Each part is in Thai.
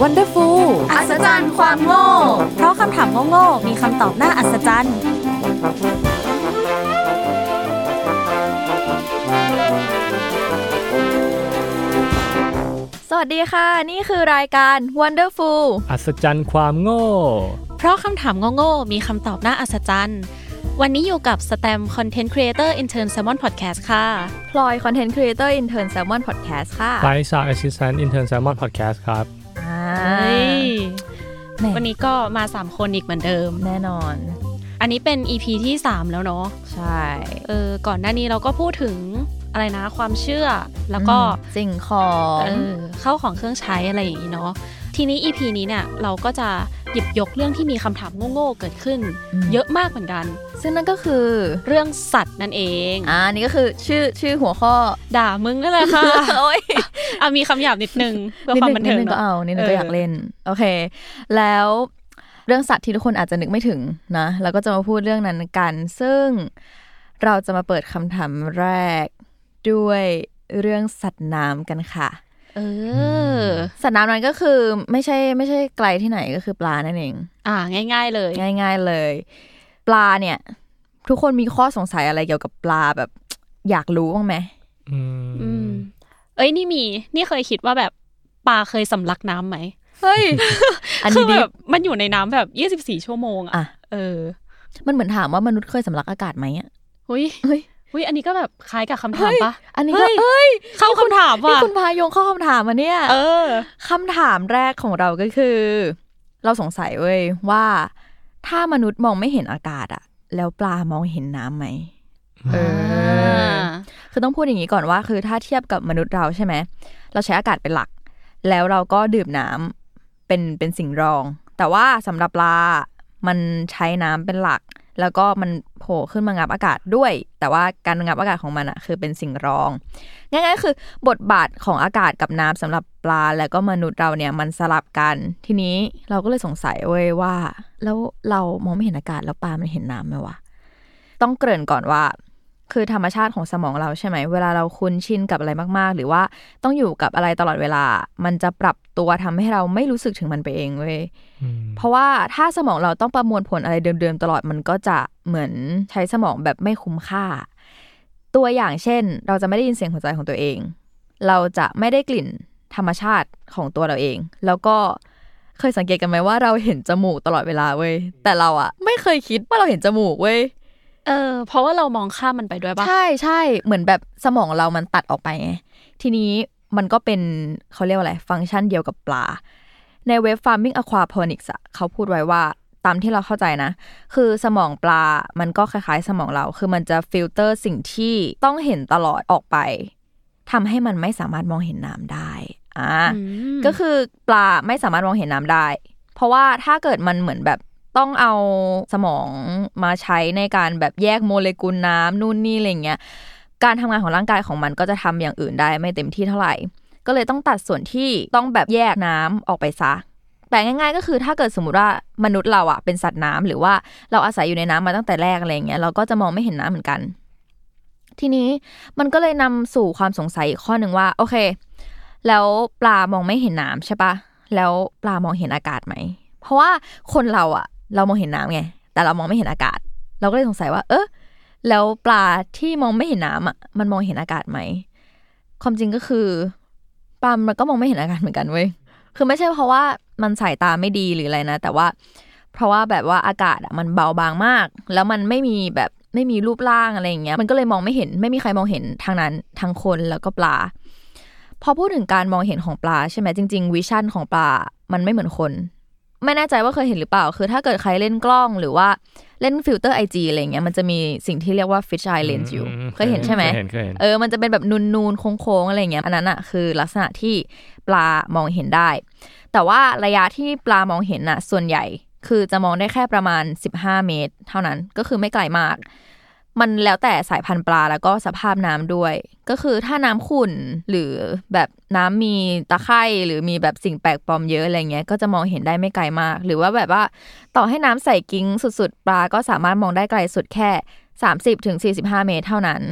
วันเดอร์ฟูลอัศจรรย์ความโง่ เพราะคำถามโง่ๆมีคำตอบน่าอัศจรรย์ สวัสดีค่ะ นี่คือรายการ Wonderful อัศจรรย์ความโง่ เพราะคำถามโง่ๆมีคำตอบน่าอัศจรรย์ วันนี้อยู่กับแสตมป์ content creator intern Salmon Podcast ค่ะ พลอย content creator intern Salmon Podcast ค่ะไอซ์ sound assistant intern Salmon Podcast ครับอ่าแหม่วันนี้ก็มา 3 คนอีกเหมือนเดิม แน่นอน อันนี้เป็น EP ที่ 3 แล้วเนาะ ใช่ เออ ก่อนหน้านี้เราก็พูดถึงอะไรนะ ความเชื่อ แล้วก็อืมสิ่งของเออข้าวของเครื่องใช้อะไรอย่างนี้เนาะ ทีนี้ EP นี้เนี่ยเราก็จะ หยิบยกเรื่องที่มีคำถามโง่ๆเกิดขึ้น เยอะมากเหมือนกัน ซึ่งนั่นก็คือเรื่องสัตว์นั่นเองอ่านี่ก็คือชื่อชื่อหัวข้อด่ามึงนั่นแหละค่ะโอ้ยอะมีคำหยาบนิดนึงเพื่อนิดความนึบันงนิเทิดงนึงก็เนาะเอานิดนึงเอก็ออยากเล่นโอเค แล้วเรื่องสัตว์ที่ทุกคนอาจจะนึกไม่ถึงนะแล้วก็จะมาพูดเรื่องนั้นกัน ซึ่งเราจะมาเปิดคำถามแรกด้วยเรื่องสัตว์น้ำกันค่ะ เออสัตว์น้ำนั้นก็คือไม่ใช่ไม่ใช่ไกลที่ไหนก็คือปลานั่นเอง อ่า ง่าย ๆ เลย ง่าย ๆ เลย ปลาเนี่ย ทุกคนมีข้อสงสัยอะไรเกี่ยวกับปลาแบบ อยากรู้บ้างไหมอือืมมเอ้ยนี่มี นี่เคยคิดว่าแบบปลาเคยสำลักน้ำไหมเฮ้ยอันคืนี้อดิแบบมันอยู่ในน้ำแบบยี่สิบสี่ชั่วโมงอะอะเออ มันเหมือนถามว่ามนุษย์เคยสำลักอากาศไหมอะหุยเฮ้ย หุยอันนี้ก็แบบคล้ายกับคำถามปะอันนี้ก็เฮ้ยเอ้ยเข้าคำถามนี่ว่ะคุณพายงข้อคำถามมาเนี่ย เออคำถามแรกของเราก็คือ เราสงสัยเว้ยว่า ถ้ามนุษย์มองไม่เห็นอากาศอะแล้วปลามองเห็นน้ำไหมเออคือต้องพูดอย่างนี้ก่อนว่า คือถ้าเทียบกับมนุษย์เราใช่ไหมเราใช้อากาศเป็นหลัก แล้วเราก็ดื่มน้ำเป็นเป็นสิ่งรอง แต่ว่าสำหรับปลา มันใช้น้ำเป็นหลัก แล้วก็มันโผล่ขึ้นมางับอากาศด้วย แต่ว่าการงับอากาศของมันอะคือเป็นสิ่งรอง ง่ายๆ คือบทบาทของอากาศกับน้ำสำหรับปลา แล้วก็มนุษย์เราเนี่ยมันสลับกัน ทีนี้เราก็เลยสงสัยเว้ยว่า แล้วเรามองไม่เห็นอากาศแล้วปลามันเห็นน้ำไหมวะ ต้องเกริ่นก่อนว่า คือธรรมชาติของสมองเราใช่ไหม เวลาเราคุ้นชินกับอะไรมาก ๆ หรือว่าต้องอยู่กับอะไรตลอดเวลา มันจะปรับตัวทำให้เราไม่รู้สึกถึงมันไปเองเว้ยอืมเพราะว่าถ้าสมองเราต้องประมวลผลอะไรเดิม ๆ ตลอดมันก็จะเหมือนใช้สมองแบบไม่คุ้มค่า ตัวอย่างเช่น เราจะไม่ได้ยินเสียงหัวใจของตัวเอง เราจะไม่ได้กลิ่นธรรมชาติของตัวเราเอง แล้วก็เคยสังเกตกันไหมว่าเราเห็นจมูกตลอดเวลาเว้ยแต่เราอะไม่เคยคิดว่าเราเห็นจมูกเว้ย เออ เพราะว่าเรามองข้ามมันไปด้วยปะใช่ใช่เหมือนแบบสมองเรามันตัดออกไปไงทีนี้มันก็เป็นเขาเรียกว่าอะไร ฟังก์ชันเดียวกับปลา ในเว็บ Farming Aquaponics อะเขาพูดไว้ว่าตามที่เราเข้าใจนะ คือสมองปลา มันก็คล้ายๆ สมองเรา คือมันจะฟิลเตอร์สิ่งที่ต้องเห็นตลอดออกไปทำให้มันไม่สามารถมองเห็นน้ำได้ อ่าอืมก็คือปลาไม่สามารถมองเห็นน้ำได้ เพราะว่าถ้าเกิดมันเหมือนแบบ ต้องเอาสมองมาใช้ในการแบบแยกโมเลกุลน้ำนู่นนี่อะไรเงี้ยการทำงานของร่างกายของมันก็จะทำอย่างอื่นได้ไม่เต็มที่เท่าไหร่ ก็เลยต้องตัดส่วนที่ต้องแบบแยกน้ำออกไปซะแต่ง่าย ๆ ก็คือถ้าเกิดสมมติว่ามนุษย์เราอะเป็นสัตว์น้ำหรือว่าเราอาศัยอยู่ในน้ำมาตั้งแต่แรกอะไรเงี้ยเราก็จะมองไม่เห็นน้ำเหมือนกัน ทีนี้มันก็เลยนำสู่ความสงสัยอีกข้อหนึ่งว่า โอเค แล้วปลามองไม่เห็นน้ำใช่ปะแล้วปลามองเห็นอากาศไหมเพราะว่าคนเราอะ เรามองเห็นน้ำไง แต่เรามองไม่เห็นอากาศ เราก็เลยสงสัยว่า เออแล้วปลาที่มองไม่เห็นน้ำอะมันมองเห็นอากาศไหม ความจริงก็คือปลามันก็มองไม่เห็นอากาศเหมือนกันเว้ย คือไม่ใช่เพราะว่ามันสายตาไม่ดีหรืออะไรนะ แต่ว่า เพราะว่าแบบว่าอากาศอะมันเบาบางมาก แล้วมันไม่มีแบบไม่มีรูปร่างอะไรอย่างเงี้ย มันก็เลยมองไม่เห็น ไม่มีใครมองเห็นทางนั้นทางคนแล้วก็ปลา พอพูดถึงการมองเห็นของปลาใช่ไหมจริง ๆ วิชั่นของปลา มันไม่เหมือนคน ไม่แน่ใจว่าเคยเห็นหรือเปล่า คือถ้าเกิดใครเล่นกล้องหรือว่าเล่น filter IG อะไรเงี้ยมันจะมีสิ่งที่เรียกว่า fish eye lens อยู่ เคยเห็นใช่ไหมเคยเห็นเคยเห็นเออมันจะเป็นแบบนูนๆโค้งๆอะไรเงี้ยอันนั้นอะคือลักษณะที่ปลามองเห็นได้ แต่ว่าระยะที่ปลามองเห็นอะส่วนใหญ่คือจะมองได้แค่ประมาณ 15 เมตร เท่านั้นก็คือไม่ไกลมาก มันแล้วแต่สายพันธุ์ปลาแล้วก็สภาพน้ำด้วย ก็คือถ้าน้ำขุ่นหรือแบบน้ำมีตะไคร่หรือมีแบบสิ่งแปลกปลอมเยอะอะไรเงี้ยก็จะมองเห็นได้ไม่ไกลมาก หรือว่าแบบว่าต่อให้น้ำใส่กิ้งสุดๆ ปลาก็สามารถมองได้ไกลสุดแค่ 30ถึง45 เมตรเท่านั้น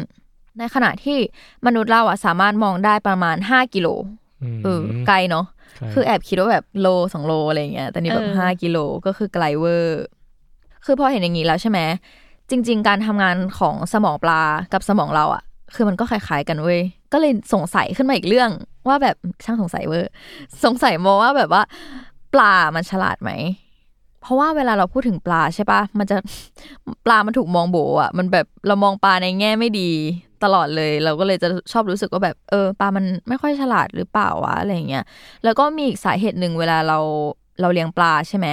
ในขณะที่มนุษย์เราอะสามารถมองได้ประมาณ 5 กิโลมเออไกลเนาะใช่คือแอบคิดว่าแบบโลสองโลอะไรเงี้ยแต่นี่แบบเออห้ากิโลก็คือไกลเวอร์ คือพอเห็นอย่างนี้แล้วใช่ไหม จริง ๆ การทำงานของสมองปลากับสมองเราอะคือมันก็คล้ายๆกันเว้ย ก็เลยสงสัยขึ้นมาอีกเรื่อง ว่าแบบช่างสงสัยเวอร์สงสัยโมว่าแบบว่า ปลามันฉลาดไหม เพราะว่าเวลาเราพูดถึงปลาใช่ปะมันจะปลามันถูกมองโบอะ มันแบบเรามองปลาในแง่ไม่ดีตลอดเลย เราก็เลยจะชอบรู้สึกว่าแบบเออปลามันไม่ค่อยฉลาดหรือเปล่าวะอะไรเงี้ย แล้วก็มีอีกสาเหตุหนึ่งเวลาเราเราเลี้ยงปลาใช่ไหม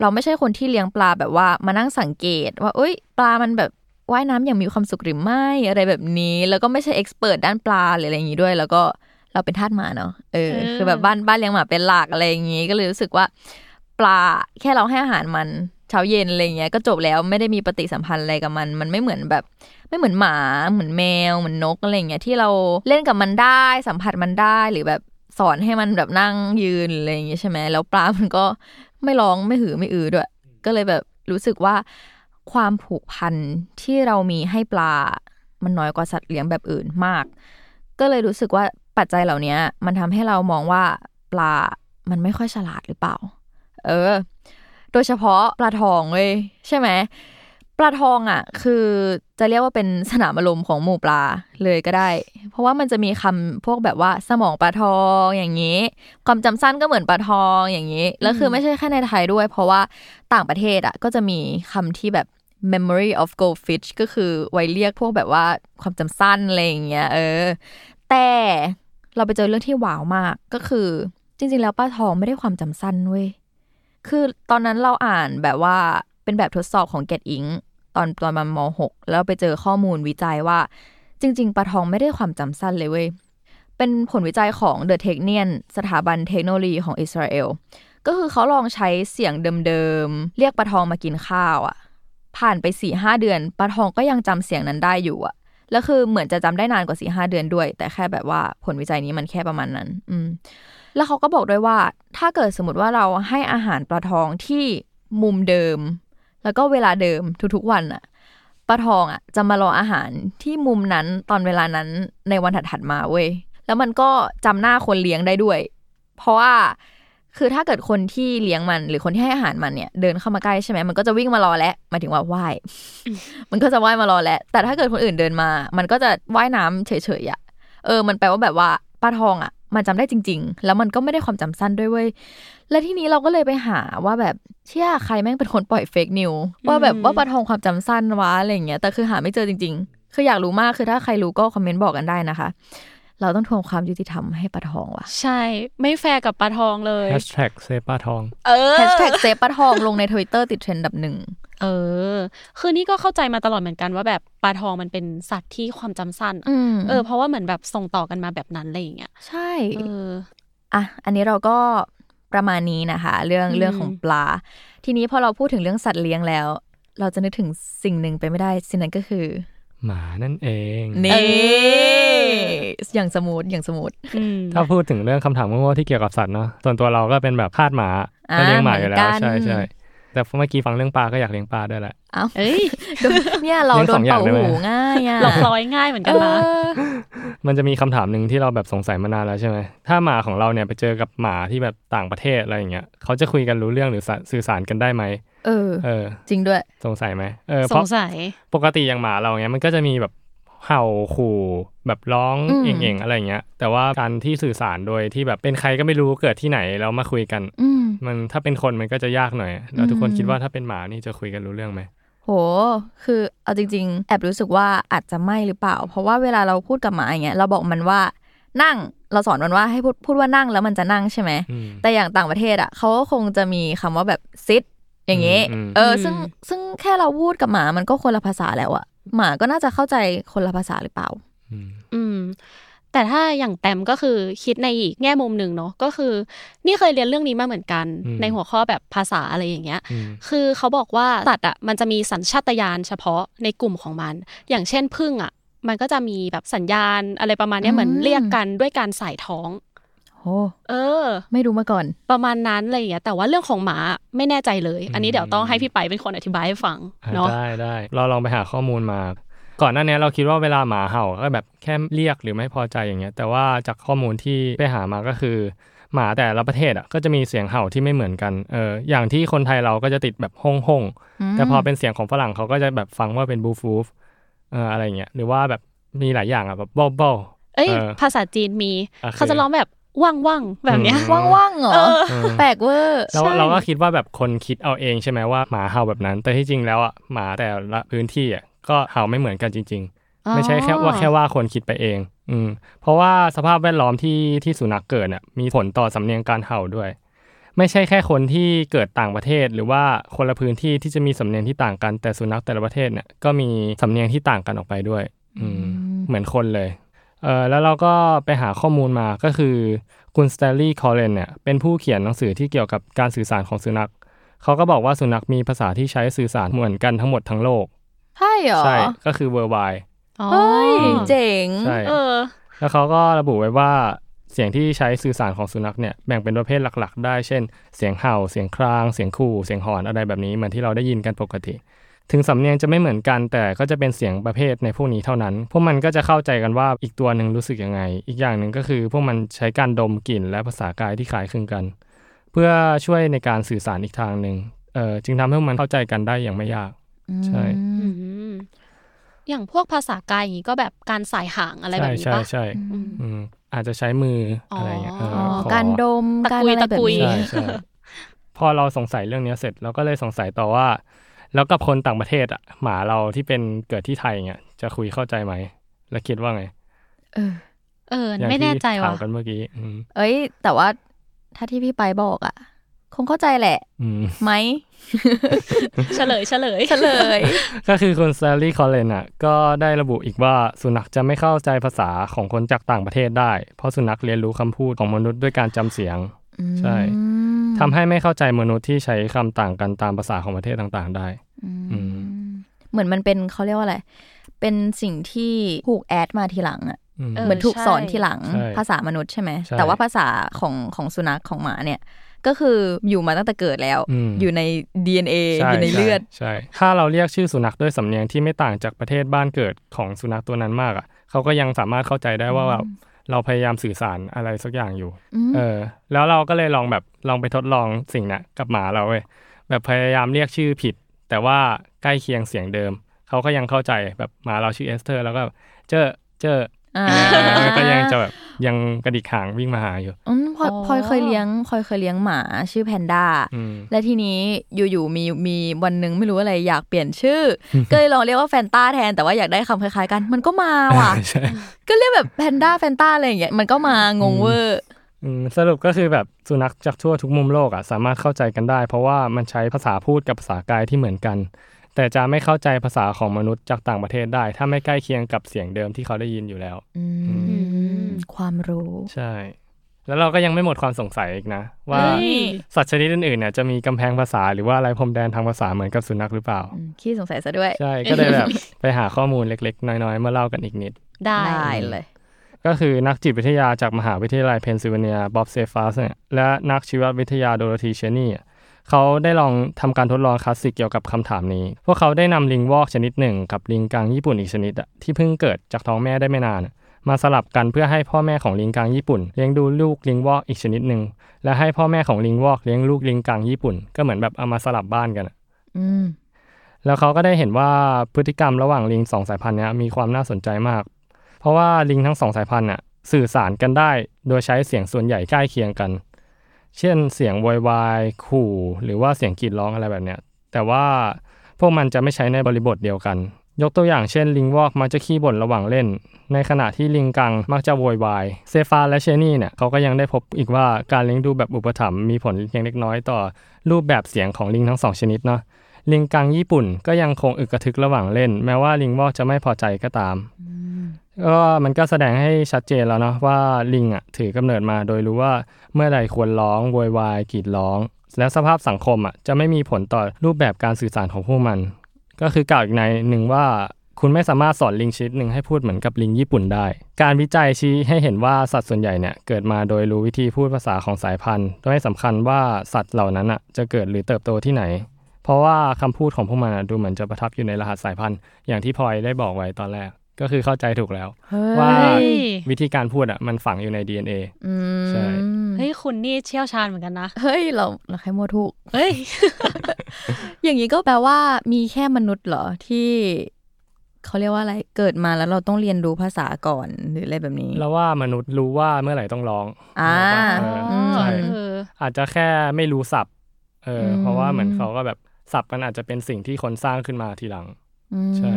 เราไม่ใช่คนที่เลี้ยงปลาแบบว่ามานั่งสังเกต ว่าเอ้ย ปลามันแบบว่ายน้ำอย่างมีความสุขหรือไม่อะไรแบบนี้ แล้วก็ไม่ใช่เอ็กซ์เพรสด้านปลาหรืออะไรอย่างงี้ด้วย แล้วก็เราเป็นทาสหมาเนาะเอออ คือแบบบ้านบ้านเลี้ยงหมาเป็นหลักอะไรอย่างงี้ก็เลยรู้สึกว่า ปลาแค่เราให้อาหารมันเช้าเย็นอะไรเงี้ยก็จบแล้วไม่ได้มีปฏิสัมพันธ์อะไรกับมัน มันไม่เหมือนแบบ ไม่เหมือนหมาเหมือนแมวเหมือนนกอะไรเงี้ยที่เราเล่นกับมันได้สัมผัสมันได้หรือแบบสอนให้มันแบบนั่งยืนอะไรอย่างเงี้ยใช่ไหมแล้วปลามันก็ ไม่ร้องไม่หือไม่อือด้วย ก็เลยแบบรู้สึกว่าความผูกพันที่เรามีให้ปลา มันน้อยกว่าสัตว์เลี้ยงแบบอื่นมาก ก็เลยรู้สึกว่าปัจจัยเหล่านี้มันทำให้เรามองว่าปลา มันไม่ค่อยฉลาดหรือเปล่า เออ โดยเฉพาะปลาทองเว้ยใช่ไหม ปลาทองอะ คือจะเรียกว่าเป็นสนามอารมณ์ของหมู่ปลาเลยก็ได้ เพราะว่ามันจะมีคำพวกแบบว่าสมองปลาทองอย่างนี้ ความจำสั้นก็เหมือนปลาทองอย่างนี้ แล้วคือไม่ใช่แค่ในไทยด้วย เพราะว่าต่างประเทศอะก็จะมีคำที่แบบ memory of goldfish ก็คือไว้เรียกพวกแบบว่าความจำสั้นอะไรอย่างเงี้ยเออ แต่เราไปเจอเรื่องที่ว้าวมากก็คือ จริง ๆ แล้วปลาทองไม่ได้ความจำสั้นเว้ย คือตอนนั้นเราอ่านแบบว่าเป็นแบบทดสอบของ Get Ink ตอนตอนมามหกแล้วไปเจอข้อมูลวิจัยว่า จริง ๆปลาทองไม่ได้ความจำสั้นเลยเว้ย เป็นผลวิจัยของ The Technion สถาบันเทคโนโลยีของอิสราเอลก็คือเขาลองใช้เสียงเดิมๆ เรียกปลาทองมากินข้าวอะผ่านไปสี่ห้าเดือนปลาทองก็ยังจำเสียงนั้นได้อยู่อะแล้วคือเหมือนจะจำได้นานกว่าสี่ห้าเดือนด้วย แต่แค่แบบว่าผลวิจัยนี้มันแค่ประมาณนั้น อืม แล้วเขาก็บอกด้วยว่า ถ้าเกิดสมมติว่าเราให้อาหารปลาทองที่มุมเดิม แล้วก็เวลาเดิมทุกๆวันอะปลาทองอะจะมารออาหารที่มุมนั้นตอนเวลานั้นในวันถัดๆมาเว้ยแล้วมันก็จำหน้าคนเลี้ยงได้ด้วย เพราะว่าคือถ้าเกิดคนที่เลี้ยงมันหรือคนที่ให้อาหารมันเนี่ยเดินเข้ามาใกล้ใช่ไหมมันก็จะวิ่งมารอแล้วหมายถึงว่าว่ายมันก็จะว่ายมารอแล้วแต่ถ้าเกิดคนอื่นเดินมา มันก็จะว่ายน้ำเฉยๆอะเออ มันแปลว่าแบบว่าปลาทองอะ มันจำได้จริง ๆ แล้วมันก็ไม่ได้ความจำสั้นด้วยเว้ย และทีนี้เราก็เลยไปหาว่าแบบเชื่อใครแม่งเป็นคนปล่อยเฟกนิวว่าแบบว่าปลาทองความจำสั้นวะอะไรอย่างเงี้ย แต่คือหาไม่เจอจริง ๆ คืออยากรู้มากคือถ้าใครรู้ก็คอมเมนต์บอกกันได้นะคะ เราต้องทวงความยุติธรรมให้ปลาทองว่ะ ใช่ ไม่แฟร์กับปลาทองเลยแฮชแท็ก save ปลาทอง เออแฮชแท็ก save ปลาทองลงในทวิตเตอร์ติดเทรนด์อันดับหนึ่ง เออ คือนี่ก็เข้าใจมาตลอดเหมือนกันว่าแบบปลาทองมันเป็นสัตว์ที่ความจำสั้นอะอืมเออ เพราะว่าเหมือนแบบส่งต่อกันมาแบบนั้นอะไรอย่างเงี้ย ใช่ เออ อะ อันนี้เราก็ประมาณนี้นะคะ เรื่องอืมเรื่องของปลา ทีนี้พอเราพูดถึงเรื่องสัตว์เลี้ยงแล้ว เราจะนึกถึงสิ่งหนึ่งไปไม่ได้ สิ่งนั้นก็คือ หมานั่นเอง นี่อย่างสมูทอย่างสมูทอืมถ้าพูดถึงเรื่องคำถามโง่ๆที่เกี่ยวกับสัตว์เนาะส่วนตัวเราก็เป็นแบบทาสหมาอ่าก็เลี้ยงหมาอยู่แล้เหมืวอนกันใช่ใช่ แต่เมื่อกี้ฟังเรื่องปลาก็อยากเลี้ยงปลาด้วยแหละเอ้าเอ้ยโดนเนี่ยเราเลี้ยงโดสนองอย่างเป่าได้ไหมหูง่ายอะหลอกร้อยง่ายเหมือนกันนะเออมันจะมีคำถามหนึ่งที่เราแบบสงสัยมานานแล้วใช่ไหมถ้าหมาของเราเนี่ยไปเจอกับหมาที่แบบต่างประเทศอะไรอย่างเงี้ยเขาจะคุยกันรู้เรื่องหรือสื่อสารกันได้ไหมเเออ เออ จริงด้วย สงสัยไหมเออสเพราะงสัย ปกติอย่างหมาเราเนี้ยมันก็จะมีแบบ เห่าขู่แบบร้องอืมเอ่งๆอะไรเงี้ย แต่ว่าการที่สื่อสารโดยที่แบบเป็นใครก็ไม่รู้เกิดที่ไหนแล้วมาคุยกันอืมมันถ้าเป็นคนมันก็จะยากหน่อย แล้วทุกคนอืมคิดว่าถ้าเป็นหมานี่จะคุยกันรู้เรื่องไหมโห คือเอาจริง ๆ แอบรู้สึกว่าอาจจะไม่หรือเปล่า เพราะว่าเวลาเราพูดกับหมาอย่างเงี้ยเราบอกมันว่านั่งเราสอนมันว่าให้พูดพูดว่านั่งแล้วมันจะนั่งใช่ไหมอืมแต่อย่างต่างประเทศอะเขาก็คงจะมีคำว่าแบบ sit อย่างงี้อืมอืมเอออืมซึ่งซึ่งแค่เราพูดกับหมามันก็คนละภาษาแล้วอะหมาก็น่าจะเข้าใจคนละภาษาหรือเปล่าอืมอืม แต่ถ้าอย่างแต้มก็คือคิดในอีกแง่มุมหนึ่งเนาะก็คือ นี่เคยเรียนเรื่องนี้มาเหมือนกัน ในหัวข้อแบบภาษาอะไรอย่างเงี้ยอืมคือเขาบอกว่าสัตว์อะมันจะมีสัญชาตญาณเฉพาะในกลุ่มของมัน อย่างเช่นพึ่งอะมันก็จะมีแบบสัญญาณอะไรประมาณเนี้ยอืมเหมือนเรียกกันด้วยการใส่ท้อง โหเออ ไม่รู้มาก่อน ประมาณนั้นอะไรอย่างเงี้ยแต่ว่าเรื่องของหมาไม่แน่ใจเลย อันนี้เดี๋ยวต้องให้พี่ไปเป็นคนอธิบายให้ฟังอะเนาะได้ได้เราลองไปหาข้อมูลมา ก่อนหน้านี้เราคิดว่าเวลาหมาเห่าก็แบบแค่เรียกหรือไม่พอใจอย่างเงี้ย แต่ว่าจากข้อมูลที่ไปหามาก็คือหมาแต่ละประเทศอะก็จะมีเสียงเห่าที่ไม่เหมือนกัน เออ อย่างที่คนไทยเราก็จะติดแบบห้องห้องๆแต่พอเป็นเสียงของฝรั่งเขาก็จะแบบฟังว่าเป็นบูฟูฟเอออะไรเงี้ย หรือว่าแบบมีหลายอย่างอะแบบบอลบอลเอ้ยเออภาษาจีนมีอะคือเขาจะร้องแบบ ว่างว่างๆแบบเนี้ยอืมว่างๆเหรอแปลกเวอร์เราใช่เราก็คิดว่าแบบคนคิดเอาเองใช่ไหมว่าหมาเห่าแบบนั้น แต่ที่จริงแล้วอะหมาแต่ละพื้นที่อะก็เห่าไม่เหมือนกันจริง ๆ ไม่ใช่แค่ว่าแค่ว่าคนคิดไปเอง อืมเพราะว่าสภาพแวดล้อมที่ที่สุนัขเกิดน่ะมีผลต่อสำเนียงการเห่าด้วย ไม่ใช่แค่คนที่เกิดต่างประเทศ หรือว่าคนละพื้นที่ที่จะมีสำเนียงที่ต่างกันแต่สุนัขแต่ละประเทศเนี่ยก็มีสำเนียงที่ต่างกันออกไปด้วย อืมเหมือนคนเลย เออแล้วเราก็ไปหาข้อมูลมาก็คือคุณสเตลลี่คอลเลนเนี่ยเป็นผู้เขียนหนังสือที่เกี่ยวกับการสื่อสารของสุนัขเขาก็บอกว่าสุนัขมีภาษาที่ใช้สื่อสารเหมือนกันทั้งหมดทั้งโลก ใช่เหรอ ใช่ ก็คือ worldwide อ๋อเฮ้ยเจ๋งใช่เออ แล้วเขาก็ระบุไว้ว่าเสียงที่ใช้สื่อสารของสุนัขเนี่ยแบ่งเป็นประเภทหลัก ๆ ได้ เช่น เสียงเห่า เสียงคราง เสียงขู่ เสียงหอนอะไรแบบนี้เหมือนที่เราได้ยินกันปกติ ถึงสำเนียงจะไม่เหมือนกันแต่ก็จะเป็นเสียงประเภทในพวกนี้เท่านั้น พวกมันก็จะเข้าใจกันว่าอีกตัวหนึ่งรู้สึกยังไง อีกอย่างหนึ่งก็คือพวกมันใช้การดมกลิ่นและภาษากายที่คล้ายคลึงกัน เพื่อช่วยในการสื่อสารอีกทางหนึ่งเอ่อจึงทำให้พวกมันเข้าใจกันได้อย่างไม่ยากใช่อืมอย่างพวกภาษากายอย่างนี้ก็แบบการสายห่างอะไรแบใช่บนี้ใช่ปะใช่อืมอืมอาจจะใช้มืออะไรอย่างเงี้ยเอออ๋อขอการดมตะการกุยอะไรตะแบบกุยนี้ใช่ใช่พอเราสงสัยเรื่องเนี้ยเสร็จเราก็เลยสงสัยต่อว่า แล้วกับคนต่างประเทศอะหมาเราที่เป็นเกิดที่ไทยเงี้ยจะคุยเข้าใจไหม แล้วคิดว่าไง เออ เอออย่างไม่แน่ใจที่ว่ะถามกันเมื่อกี้อืมเอ้ย แต่ว่าถ้าที่พี่ไปบอกอะ คงเข้าใจแหละอืมไหมเฉลยเฉลยเฉลย ก็คือคุณแซลลี่คอลเลนอะ ก็ได้ระบุอีกว่าสุนัขจะไม่เข้าใจภาษาของคนจากต่างประเทศได้ เพราะสุนัขเรียนรู้คำพูดของมนุษย์ด้วยการจำเสียง ใช่ ทำให้ไม่เข้าใจมนุษย์ที่ใช้คำต่างกันตามภาษาของประเทศต่างๆ ได้อืมเหมือนมันเป็นเขาเรียกว่าอะไร เป็นสิ่งที่ถูกแอดมาทีหลังอะอืมเออเหมือนถูกใช่สอนทีหลังใช่ภาษามนุษย์ใช่ไหมใช่แต่ว่าภาษาของของสุนัขของหมาเนี่ย ก็คืออยู่มาตั้งแต่เกิดแล้วอืมอยู่ใน DNA ใช่อยู่ในเลือดใช่ถ้าเราเรียกชื่อสุนัขด้วยสำเนียงที่ไม่ต่างจากประเทศบ้านเกิดของสุนัขตัวนั้นมากอะเขาก็ยังสามารถเข้าใจได้ว่าแบบ เราพยายามสื่อสารอะไรสักอย่างอยู่อืมเออ แล้วเราก็เลยลองแบบลองไปทดลองสิ่งเนี้ยกับหมาเราเว้ยแบบพยายามเรียกชื่อผิด แต่ว่าใกล้เคียงเสียงเดิม เขาก็ยังเข้าใจแบบหมาเราชื่อเอสเธอร์ แล้วก็เจอเจออ่าเออ ก็ยังจะแบบยังกระดิกหางวิ่งมาหาอยู่อืมพลอยอ๋อพลอยเคยเลี้ยงพลอยเคยเลี้ยงหมาชื่อแพนด้าอืมและทีนี้อยู่ๆมีมีวันหนึ่งไม่รู้อะไรอยากเปลี่ยนชื่อ ก็เลยลองเรียกว่าแฟนต้าแทนแต่ว่าอยากได้คำคล้ายๆกันมันก็มาว่ะใช่ก็เรียกแบบแพนด้าแฟนต้าอะไรอย่างเงี้ยมันก็มางงเวอร์อืมสรุปก็คือแบบสุนัขจากทั่วทุกมุมโลกอะสามารถเข้าใจกันได้ เพราะว่ามันใช้ภาษาพูดกับภาษากายที่เหมือนกัน แต่จะไม่เข้าใจภาษาของมนุษย์จากต่างประเทศได้ ถ้าไม่ใกล้เคียงกับเสียงเดิมที่เขาได้ยินอยู่แล้วอืมความรู้ ใช่ แล้วเราก็ยังไม่หมดความสงสัยอีกนะ ว่าเฮ้ยสัตว์ชนิดอื่นๆเนี่ยจะมีกำแพงภาษาหรือว่าอะไรพรมแดนทางภาษาเหมือนกับสุนัขหรือเปล่าอืมขี้สงสัยซะด้วย ใช่ ก็เลยแบบไปหาข้อมูลเล็ก ๆ น้อยๆมาเล่ากันอีกนิด ได้ได้เลย ก็คือนักจิตวิทยาจากมหาวิทยาลัยเพนซิลเวเนียบ๊อบเซฟัสเนี่ยและนักชีววิทยาโดโรธีเชนี่อะ เขาได้ลองทำการทดลองคลาสสิกเกี่ยวกับคำถามนี้ พวกเขาได้นำลิงวอกชนิดหนึ่ง กับลิงกังญี่ปุ่นอีกชนิดอะที่เพิ่งเกิดจากท้องแม่ได้ไม่นานอะมาสลับกันเพื่อให้พ่อแม่ของลิงกังญี่ปุ่น เลี้ยงดูลูกลิงวอกอีกชนิดหนึ่งและให้พ่อแม่ของลิงวอกเลี้ยงลูกลิงกังญี่ปุ่น ก็เหมือนแบบเอามาสลับบ้านกันอะอืมแล้วเขาก็ได้เห็นว่าพฤติกรรมระหว่างลิงสองสายพันธุ์เนี้ยมีความน่าสนใจมาก เพราะว่าลิงทั้งสองสายพันธุ์น่ะสื่อสารกันได้ โดยใช้เสียงส่วนใหญ่ใกล้เคียงกัน เช่นเสียงโวยวายขู่ หรือว่าเสียงกรีดร้องอะไรแบบเนี้ยแต่ว่าพวกมันจะไม่ใช้ในบริบทเดียวกัน ยกตัวอย่างเช่นลิงวอกมักจะขี้บ่นระหว่างเล่น ในขณะที่ลิงกังมักจะโวยวายเซฟาและเชนี่เนี่ยเขาก็ยังได้พบอีกว่าการเลี้ยงดูแบบอุปถัมภ์มีผลเพียงเล็กน้อยต่อ รูปแบบเสียงของลิงทั้งสองชนิดเนาะลิงกังญี่ปุ่นก็ยังคงอึกกระทึกระหว่างเล่น แม้ว่าลิงวอกจะไม่พอใจก็ตาม ก็มันก็แสดงให้ชัดเจนแล้วเนาะว่าลิงอะถือกำเนิดมาโดยรู้ว่าเมื่อใดควรร้องโวยวายกรีดร้อง และสภาพสังคมอะจะไม่มีผลต่อรูปแบบการสื่อสารของพวกมัน ก็คือกล่าวอีกในหนึ่งว่าคุณไม่สามารถสอนลิงชนิดหนึ่งให้พูดเหมือนกับลิงญี่ปุ่นได้ การวิจัยชี้ให้เห็นว่าสัตว์ส่วนใหญ่เนี่ยเกิดมาโดยรู้วิธีพูดภาษาของสายพันธุ์โดยให้สำคัญว่าสัตว์เหล่านั้นอะจะเกิดหรือเติบโตที่ไหน เพราะว่าคำพูดของพวกมันอะดูเหมือนจะประทับอยู่ในรหัสสายพันธุ์ อย่างที่พลอยได้บอกไว้ตอนแรก ก็คือเข้าใจถูกแล้วเฮ้ยว่าวิธีการพูดอะมันฝังอยู่ใน DNA อืมใช่เฮ้ยคุณนี่เชี่ยวชาญเหมือนกันนะ เฮ้ย เราเราแค่มัวถูกเฮ้ย อย่างนี้ก็แปลว่ามีแค่มนุษย์เหรอที่เขาเรียกว่าอะไรเกิดมาแล้วเราต้องเรียนรู้ภาษาก่อนหรืออะไรแบบนี้แล้วว่ามนุษย์รู้ว่าเมื่อไหร่ต้องร้องอ่าเอออืมใช่เอออาจจะแค่ไม่รู้ศัพท์เอออมเพราะว่าเหมือนเขาก็แบบศัพท์มันอาจจะเป็นสิ่งที่คนสร้างขึ้นมาทีหลังอืม ใช่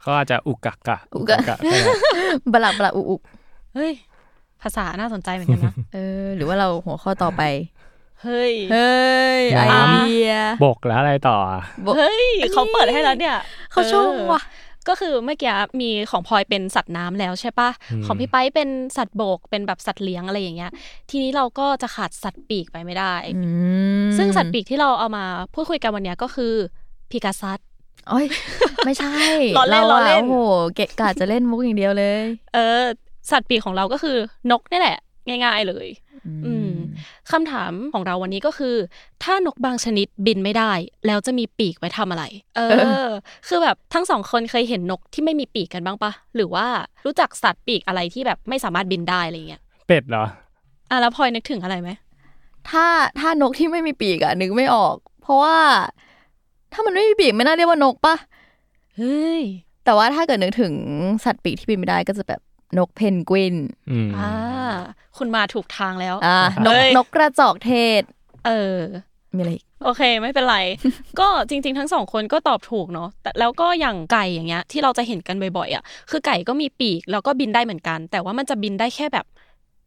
เขาอาจจะอุกกักกะอุกกะกะก็ได้บลับลับอุกอุกเฮ้ย ภาษาน่าสนใจเหมือนกันนะเออ หรือว่าเราหัวข้อต่อไป เฮ้ย เฮ้ยไอเดียบกแล้วอะไรต่ออะบอกเฮ้ยเขาเปิดให้แล้วเนี่ยเขาชมว่ะเออก็คือเมื่อกี้มีของพลอยเป็นสัตว์น้ำแล้วใช่ปะอืมของพี่ไปเป็นสัตว์บกเป็นแบบสัตว์เลี้ยงอะไรอย่างเงี้ย ทีนี้เราก็จะขาดสัตว์ปีกไปไม่ได้อืมซึ่งสัตว์ปีกที่เราเอามาพูดคุยกันวันเนี้ยก็คือพิกาซัส โอ้ยไม่ใช่ล้อเล่นราล้ออะเล่นโอ้โหเกะกะจะเล่นมุกอย่างเดียวเลย เออ สัตว์ปีกของเราก็คือนกนี่แหละ ง่าย ๆเลย อืมคำถามของเราวันนี้ก็คือ ถ้านกบางชนิดบินไม่ได้ แล้วจะมีปีกไว้ทำอะไร เออ คือแบบทั้งสองคนเคยเห็นนกที่ไม่มีปีกกันบ้างปะหรือว่ารู้จักสัตว์ปีกอะไรที่แบบไม่สามารถบินได้อะไรเงี้ยเป็ดเหรออะแล้วพลอยนึกถึงอะไรไหมถ้าถ้านกที่ไม่มีปีกอะนึกไม่ออก เพราะว่า ถ้ามันไม่มีปีกไม่น่าเรียกว่านกปะเฮ้ย แต่ว่าถ้าเกิดนึกถึงสัตว์ปีกที่บินไม่ได้ก็จะแบบนกเพนกวินอืมอ่าคุณมาถูกทางแล้ว อ่านกเอ้ยนกกระจอกเทศ เออ มีอะไรอีกโอเค ไม่เป็นไร ก็จริง ๆ ทั้งสองคนก็ตอบถูกเนาะแต่แล้วก็อย่างไก่อย่างเงี้ย ที่เราจะเห็นกันบ่อยๆอะคือไก่ก็มีปีกแล้วก็บินได้เหมือนกัน แต่ว่ามันจะบินได้แค่แบบ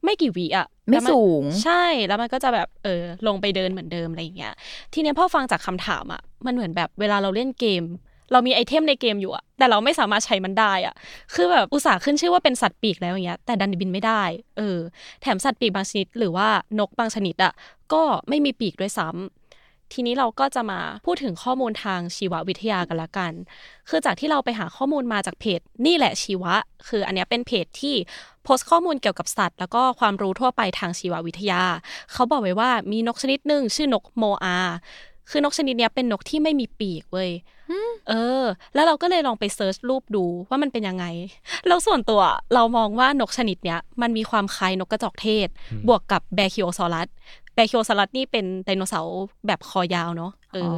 ไม่กี่วิอะ ไม่แล้วนสูง ใช่แล้วมันก็จะแบบเออลงไปเดินเหมือนเดิมอะไรอย่างเงี้ยทีเนี้ยพอฟังจากคำถามอะมันเหมือนแบบเวลาเราเล่นเกม เรามีไอเทมในเกมอยู่อะแต่เราไม่สามารถใช้มันได้อะคือแบบอุตส่าห์ขึ้นชื่อว่าเป็นสัตว์ปีกแล้วอย่างเงี้ย แต่ดันบินไม่ได้ เออ แถมสัตว์ปีกบางชนิดหรือว่านกบางชนิดอะก็ไม่มีปีกด้วยซ้ำ ทีนี้เราก็จะมาพูดถึงข้อมูลทางชีววิทยากันละกัน คือจากที่เราไปหาข้อมูลมาจากเพจ นี่แหละชีวะ คืออันเนี้ยเป็นเพจที่โพสต์ข้อมูลเกี่ยวกับสัตว์ แล้วก็ความรู้ทั่วไปทางชีววิทยา เขาบอกไว้ว่ามีนกชนิดหนึ่งชื่อนกโมอา คือนกชนิดเนี้ยเป็นนกที่ไม่มีปีกเว้ยเออ แล้วเราก็เลยลองไป search รูปดูว่ามันเป็นยังไง แล้วส่วนตัวเรามองว่านกชนิดเนี้ยมันมีความคล้ายนกกระจอกเทศ บวกกับแบรคิโอซอรัส แบรคิโอซอรัสนี่เป็นไดโนเสาร์แบบคอยาวเนาะเออ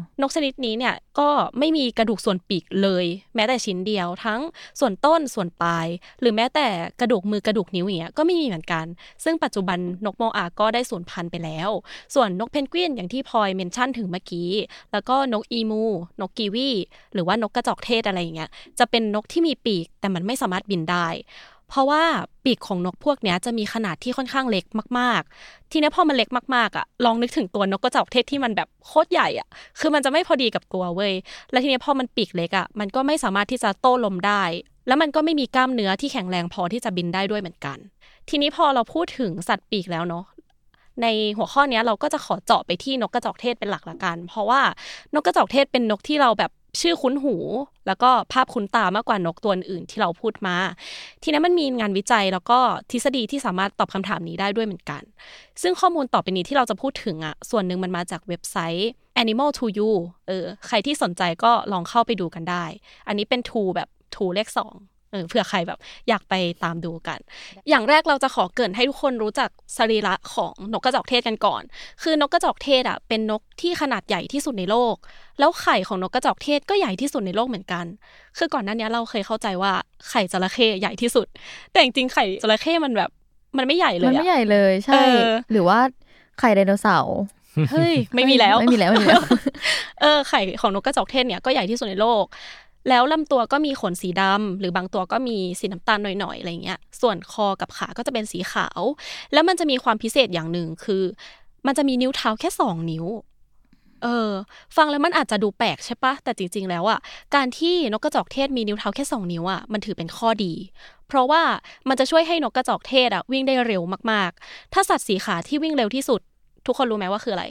อนกชนิดนี้เนี่ยก็ไม่มีกระดูกส่วนปีกเลย แม้แต่ชิ้นเดียวทั้งส่วนต้นส่วนปลาย หรือแม้แต่กระดูกมือกระดูกนิ้วอย่างเงี้ยก็ไม่มีเหมือนกัน ซึ่งปัจจุบันนกโมอาก็ได้สูญพันธุ์ไปแล้ว ส่วนนกเพนกวินอย่างที่พลอยเมนชั่นถึงเมื่อกี้ แล้วก็นกอีมู นกกีวีหรือว่านกกระจอกเทศอะไรอย่างเงี้ยจะเป็นนกที่มีปีกแต่มันไม่สามารถบินได้ เพราะว่าปีกของนกพวกนี้จะมีขนาดที่ค่อนข้างเล็กมาก ๆ ทีนี้พอมันเล็กมากๆอะลองนึกถึงตัวนกกระจอกเทศที่มันแบบโคตรใหญ่อะ คือมันจะไม่พอดีกับตัวเว้ยแล้วทีนี้พอมันปีกเล็กอะมันก็ไม่สามารถที่จะโต้ลมได้ แล้วมันก็ไม่มีกล้ามเนื้อที่แข็งแรงพอที่จะบินได้ด้วยเหมือนกัน ทีนี้พอเราพูดถึงสัตว์ปีกแล้วเนาะในหัวข้อนี้เราก็จะขอเจาะไปที่นกกระจอกเทศเป็นหลักละกัน เพราะว่านกกระจอกเทศเป็นนกที่เราแบบ ชื่อคุ้นหู แล้วก็ภาพคุ้นตามากกว่านกตัวอื่นที่เราพูดมา ทีนี้มันมีงานวิจัยแล้วก็ทฤษฎีที่สามารถตอบคำถามนี้ได้ด้วยเหมือนกัน ซึ่งข้อมูลต่อไปนี้ที่เราจะพูดถึงอะ ส่วนหนึ่งมันมาจากเว็บไซต์ Animal to You เออ ใครที่สนใจก็ลองเข้าไปดูกันได้ อันนี้เป็น to แบบ to เลขสอง เออเผื่อใครแบบอยากไปตามดูกัน อย่างแรกเราจะขอเกริ่นให้ทุกคนรู้จักสรีระของนกกระจอกเทศกันก่อน คือนกกระจอกเทศอะเป็นนกที่ขนาดใหญ่ที่สุดในโลก แล้วไข่ของนกกระจอกเทศก็ใหญ่ที่สุดในโลกเหมือนกัน คือก่อนหน้านี้เราเคยเข้าใจว่าไข่จระเข้ใหญ่ที่สุด แต่จริงๆไข่จระเข้มันแบบ มันไม่ใหญ่เลยมันอะไม่ใหญ่เลยใช่เออหรือว่าไข่ไดโนเสาร์เฮ้ยไม่มีแล้วไม่มีแล้วไม่มีแล้ว เออไข่ของนกกระจอกเทศเนี่ยก็ใหญ่ที่สุดในโลก แล้วลำตัวก็มีขนสีดำหรือบางตัวก็มีสีน้ำตาลหน่อยๆอะไรเงี้ย ส่วนคอกับขาก็จะเป็นสีขาว แล้วมันจะมีความพิเศษอย่างหนึ่งคือ มันจะมีนิ้วเท้าแค่สองนิ้ว เออ ฟังแล้วมันอาจจะดูแปลกใช่ปะแต่จริง ๆ แล้วอะการที่นกกระจอกเทศมีนิ้วเท้าแค่สองนิ้วอะมันถือเป็นข้อดี เพราะว่ามันจะช่วยให้นกกระจอกเทศอะวิ่งได้เร็วมากๆ ถ้าสัตว์สีขาที่วิ่งเร็วที่สุด ทุกคนรู้ไหมว่าคืออะไร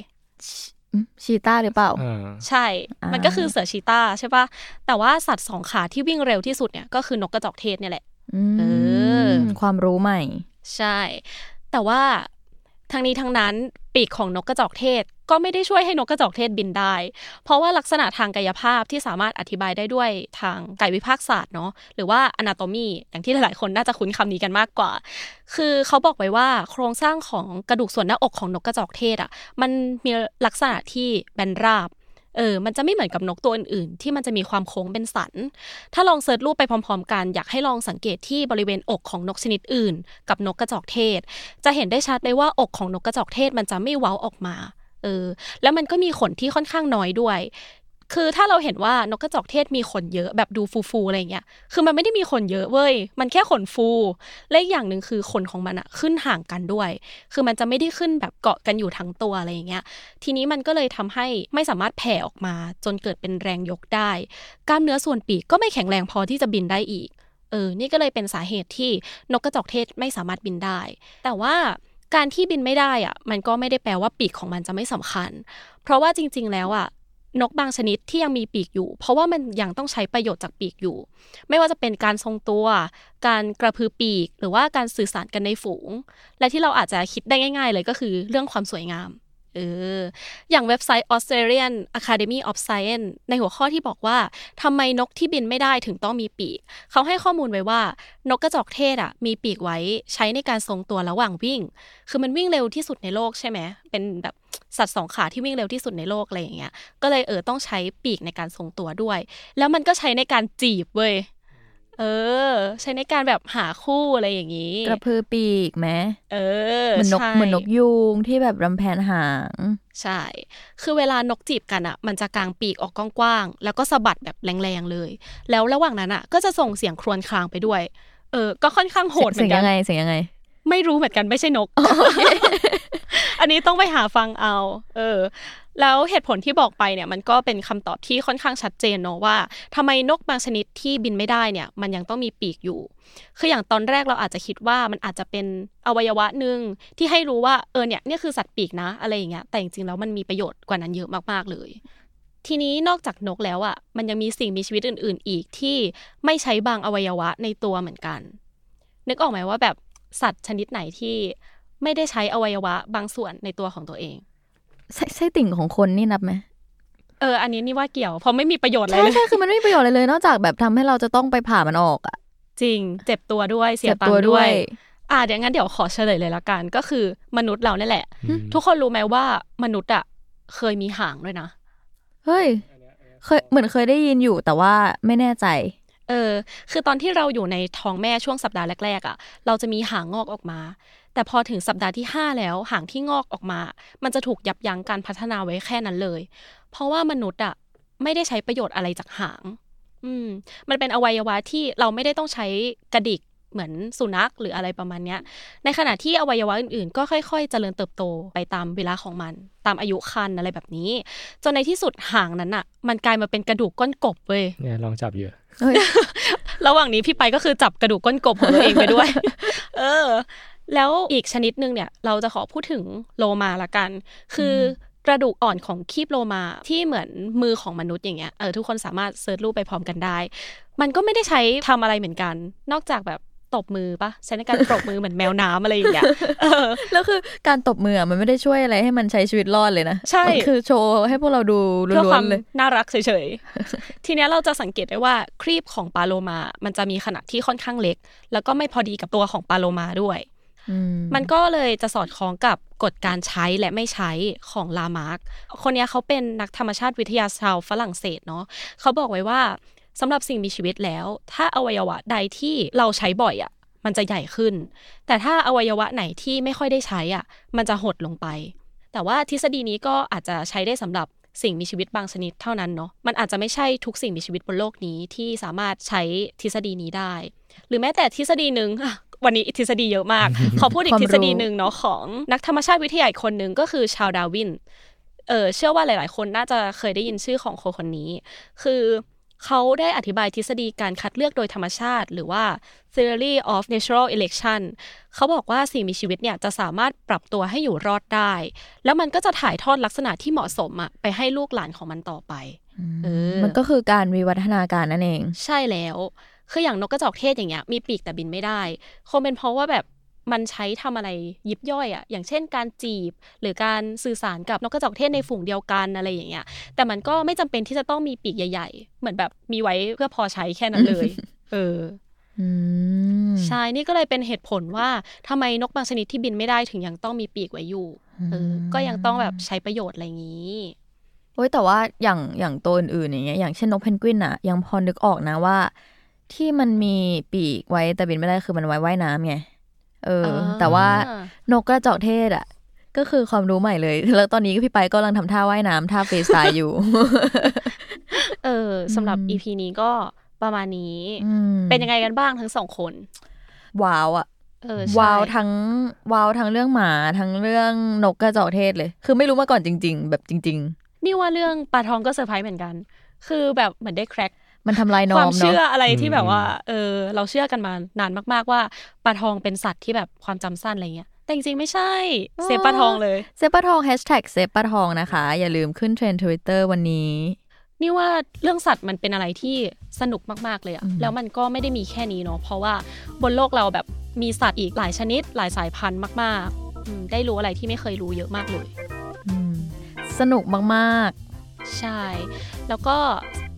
ชีต้าหรือเปล่าอ่าใช่อ่ามัมันก็คือเสือชีตาใช่ปะแต่ว่าสัตว์สองขาที่วิ่งเร็วที่สุดเนี่ยก็คือนกกระจอกเทศเนี่ยแหละอืมเออความรู้ใหม่ ใช่ แต่ว่าทั้งนี้ทั้งนั้นปีกของนกกระจอกเทศ ก็ไม่ได้ช่วยให้นกกระจอกเทศบินได้ เพราะว่าลักษณะทางกายภาพที่สามารถอธิบายได้ด้วยทางกายวิภาคศาสตร์เนาะหรือว่า anatomy อย่างที่หลายๆคนน่าจะคุ้นคำนี้กันมากกว่า คือเขาบอกไว้ว่าโครงสร้างของกระดูกส่วนหน้าอกของนกกระจอกเทศอะมันมีลักษณะที่แบนราบเออ มันจะไม่เหมือนกับนกตัวอื่นๆ ที่มันจะมีความโค้งเป็นสัน ถ้าลองเซิร์ชรูปไปพร้อมๆ กัน อยากให้ลองสังเกตที่บริเวณอกของนกชนิดอื่น กับนกกระจอกเทศ จะเห็นได้ชัดเลยว่าอกของนกกระจอกเทศมันจะไม่เว้าออกมา เออ แล้วมันก็มีขนที่ค่อนข้างน้อยด้วย คือถ้าเราเห็นว่านกกระจอกเทศมีขนเยอะแบบดูฟูๆอะไรเงี้ย คือมันไม่ได้มีขนเยอะเว้ย มันแค่ขนฟู และอีกอย่างหนึ่งคือขนของมันอะขึ้นห่างกันด้วย คือมันจะไม่ได้ขึ้นแบบเกาะกันอยู่ทั้งตัวอะไรเงี้ย ทีนี้มันก็เลยทำให้ไม่สามารถแผ่ออกมา จนเกิดเป็นแรงยกได้ กล้ามเนื้อส่วนปีกก็ไม่แข็งแรงพอที่จะบินได้อีก เออ นี่ก็เลยเป็นสาเหตุที่นกกระจอกเทศไม่สามารถบินได้ แต่ว่า การที่บินไม่ได้อะมันก็ไม่ได้แปลว่าปีกของมันจะไม่สำคัญ เพราะว่าจริง ๆ แล้วอะนกบางชนิดที่ยังมีปีกอยู่ เพราะว่ามันยังต้องใช้ประโยชน์จากปีกอยู่ ไม่ว่าจะเป็นการทรงตัว การกระพือปีก หรือว่าการสื่อสารกันในฝูง และที่เราอาจจะคิดได้ง่าย ๆ เลยก็คือเรื่องความสวยงาม เออ อย่างเว็บไซต์ Australian Academy of Science ในหัวข้อที่บอกว่าทำไมนกที่บินไม่ได้ถึงต้องมีปีก เขาให้ข้อมูลไว้ว่า นกกระจอกเทศอะ มีปีกไว้ใช้ในการทรงตัวระหว่างวิ่ง คือมันวิ่งเร็วที่สุดในโลกใช่ไหม เป็นแบบสัตว์สองขาที่วิ่งเร็วที่สุดในโลกอะไรอย่างเงี้ย ก็เลยเออต้องใช้ปีกในการทรงตัวด้วย แล้วมันก็ใช้ในการจีบเว้ย เออ ใช้ในการแบบหาคู่อะไรอย่างงี้ กระพือปีกไหมเออเหมือนนกใช่เหมือนนกยูงที่แบบรำแพนหาง ใช่ คือเวลานกจีบกันอะ มันจะกางปีกออกกว้างๆแล้วก็สะบัดแบบแรงๆเลย แล้วระหว่างนั้นอะ ก็จะส่งเสียงครวญครางไปด้วย เออ ก็ค่อนข้างโหดเหมืเสีอยนงกัยันงไงเสียงยังไง ไม่รู้เหมือนกันไม่ใช่นก อันนี้ต้องไปหาฟังเอา เออ แล้วเหตุผลที่บอกไปเนี่ย มันก็เป็นคำตอบที่ค่อนข้างชัดเจนเนาะว่าทำไมนกบางชนิดที่บินไม่ได้เนี่ย มันยังต้องมีปีกอยู่ คืออย่างตอนแรกเราอาจจะคิดว่ามันอาจจะเป็นอวัยวะหนึ่งที่ให้รู้ว่าเออเนี่ยนี่คือสัตว์ปีกนะอะไรอย่างเงี้ย แต่จริงๆแล้วมันมีประโยชน์กว่านั้นเยอะมากๆเลย ทีนี้นอกจากนกแล้วอะ มันยังมีสิ่งมีชีวิตอื่น ๆ อีกที่ไม่ใช้บางอวัยวะในตัวเหมือนกัน นึกออกไหมว่าแบบสัตว์ชนิดไหนที่ ไม่ได้ใช้อวัยวะบางส่วนในตัวของตัวเองไส้ไส้ติ่งของคนนี่นับไหมเอออันนี้นี่ว่าเกี่ยวเพราะไม่มีประโยชน์อะไรใช่เลยใช่คือมันไม่มีประโยชน์อะไรเลย นอกจากแบบทำให้เราจะต้องไปผ่ามันออกอะจริง เจ็บตัวด้วยเสียจ็บตังตัวค์ด้วย อ่าเดี๋ยวงั้นเดี๋ยวขอเฉลยเลยละกันก็คือมนุษย์เราเนี่ยแหละอืมทุกคนรู้ไหมว่ามนุษย์อะเคยมีหางด้วยนะเฮ้ยเคยเหมือนเคยได้ยินอยู่แต่ว่าไม่แน่ใจ เออ คือตอนที่เราอยู่ในท้องแม่ช่วงสัปดาห์แรกๆอะ เราจะมีหางงอกออกมา แต่พอถึงสัปดาห์ที่ 5 แล้วหางที่งอกออกมา มันจะถูกยับยั้งการพัฒนาไว้แค่นั้นเลย เพราะว่ามนุษย์อะไม่ได้ใช้ประโยชน์อะไรจากหาง อืม มันเป็นอวัยวะที่เราไม่ได้ต้องใช้กระดิกเหมือนสุนัขหรืออะไรประมาณเนี้ย ในขณะที่อวัยวะอื่นๆ ก็ค่อยๆ เจริญเติบโตไปตามเวลาของมัน ตามอายุคันอะไรแบบนี้ จนในที่สุดหางนั้นอะมันกลายมาเป็นกระดูกก้นกบเว้ยเนี่ยลองจับอยู่เฮ้ยระหว่างนี้พี่ไปก็คือจับกระดูกก้นกบของตัวเองไปด้วย เออ แล้วอีกชนิดหนึ่งเนี่ยเราจะขอพูดถึงโลมาละกัน คือกระดูกอ่อนของคีบโลมาที่เหมือนมือของมนุษย์อย่างเงี้ยเออทุกคนสามารถเซิร์ชรูปไปพร้อมกันได้ มันก็ไม่ได้ใช้ทำอะไรเหมือนกัน นอกจากแบบตบมือปะใช้ในการปรบมือเหมือนแมวน้ำอะไรอย่างเงี้ยแล้วคือการตบมือมันไม่ได้ช่วยอะไรให้มันใช้ชีวิตรอดเลยนะ ใช่คือโชว์ให้พวกเราดูล้วนๆเลยน่ารักเฉยๆ ทีนี้เราจะสังเกตได้ว่าครีบของปลาโลมา มันจะมีขนาดที่ค่อนข้างเล็ก แล้วก็ไม่พอดีกับตัวของปลาโลมาด้วย มันก็เลยจะสอดคล้องกับกฎการใช้และไม่ใช้ของลามาร์กคนนี้เขาเป็นนักธรรมชาติวิทยาชาวฝรั่งเศสเนาะเขาบอกไว้ว่าสำหรับสิ่งมีชีวิตแล้ว ถ้าอวัยวะใดที่เราใช้บ่อยอะ มันจะใหญ่ขึ้น แต่ถ้าอวัยวะไหนที่ไม่ค่อยได้ใช้อะ มันจะหดลงไป แต่ว่าทฤษฎีนี้ก็อาจจะใช้ได้สำหรับสิ่งมีชีวิตบางชนิดเท่านั้นเนาะ มันอาจจะไม่ใช่ทุกสิ่งมีชีวิตบนโลกนี้ที่สามารถใช้ทฤษฎีนี้ได้ หรือแม้แต่ทฤษฎีหนึ่ง วันนี้ทฤษฎีเยอะมาก ขอพูดอีกทฤษฎีหนึ่งเนาะของนักธรรมชาติวิทยาคนหนึ่งก็คือชาวดาวิน เออเชื่อว่าหลาย ๆ คนน่าจะเคยได้ยินชื่อของคนคนนี้ คือเขาได้อธิบายทฤษฎีการคัดเลือกโดยธรรมชาติ หรือว่า theory of natural election เขาบอกว่าสิ่งมีชีวิตเนี่ยจะสามารถปรับตัวให้อยู่รอดได้ แล้วมันก็จะถ่ายทอดลักษณะที่เหมาะสมอะไปให้ลูกหลานของมันต่อไปเออมันก็คือการวิวัฒนาการนั่นเอง ใช่แล้ว คืออย่างนกกระจอกเทศอย่างเงี้ยมีปีกแต่บินไม่ได้คงเป็นเพราะว่าแบบมันใช้ทำอะไรยิบย่อยอะอย่างเช่น การจีบ หรือการสื่อสารกับนกกระจอกเทศในฝูงเดียวกันอะไรอย่างเงี้ย แต่มันก็ไม่จำเป็นที่จะต้องมีปีกใหญ่ ๆ เหมือนแบบมีไว้เพื่อพอใช้แค่นั้นเลย เออใช่นี่ก็เลยเป็นเหตุผลว่าทำไมนกบางชนิดที่บินไม่ได้ถึงยังต้องมีปีกไว้อยู่เออก็ยังต้องแบบใช้ประโยชน์อะไรอย่างนี้โอ้ยแต่ว่าอย่างอย่างตัวอื่นๆอย่างเงี้ยอย่างเช่นนกเพนกวินอะยังพอนึกออกนะว่า ที่มันมีปีกไว้แต่บินไม่ได้คือมันไว้ว่ายน้ำไง เออ แต่ว่านกกระจอกเทศอะ ก็คือความรู้ใหม่เลย แล้วตอนนี้พี่ไปก็กำลังทำท่าว่ายน้ำท่าเฟซายอยู่ เออสำหรับอีพีนี้ก็ประมาณนี้ เป็นยังไงกันบ้างทั้งสองคน ว้าวอะว้าวทั้งว้าวทั้งเรื่องหมาทั้งเรื่องนกกระจอกเทศเลย คือไม่รู้มาก่อนจริง ๆ แบบจริง ๆ นี่ว่าเรื่องปลาทองก็เซอร์ไพรส์เหมือนกัน คือแบบเหมือนได้ crack มันทำลาย norm ความเชื่ออะไรที่แบบว่าเออเราเชื่อกันมานานมาก ๆ ว่าปลาทองเป็นสัตว์ที่แบบความจำสั้นอะไรเงี้ยแต่จริงๆ ไม่ใช่ save ปลาทองเลย save ปลาทองแฮชแท็ก save ปลาทองนะคะ อย่าลืมขึ้นเทรนด์ทวิตเตอร์วันนี้ นี่ว่าเรื่องสัตว์มันเป็นอะไรที่สนุกมากๆเลยอะแล้วมันก็ไม่ได้มีแค่นี้เนาะเพราะว่าบนโลกเราแบบมีสัตว์อีกหลายชนิดหลายสายพันธุ์มากๆ ได้รู้อะไรที่ไม่เคยรู้เยอะมากเลยสนุกมากๆ ใช่ แล้วก็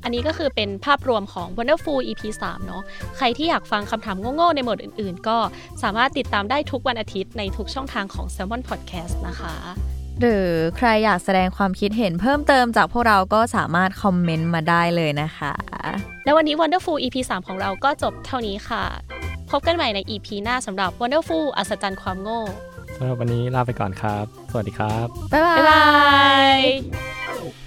อันนี้ก็คือเป็นภาพรวมของ Wonderful EP 3 เนาะ ใครที่อยากฟังคำถามโง่ๆในโหมดอื่นๆ ก็สามารถติดตามได้ทุกวันอาทิตย์ในทุกช่องทางของ Salmon Podcast นะคะ หรือใครอยากแสดงความคิดเห็นเพิ่มเติมจากพวกเราก็สามารถคอมเมนต์มาได้เลยนะคะ และวันนี้ Wonderful EP 3 ของเราก็จบเท่านี้ค่ะ พบกันใหม่ใน EP หน้าสำหรับ Wonderful อัศจรรย์ความโง่สำหรับวันนี้ลาไปก่อนครับ สวัสดีครับ บ๊ายบาย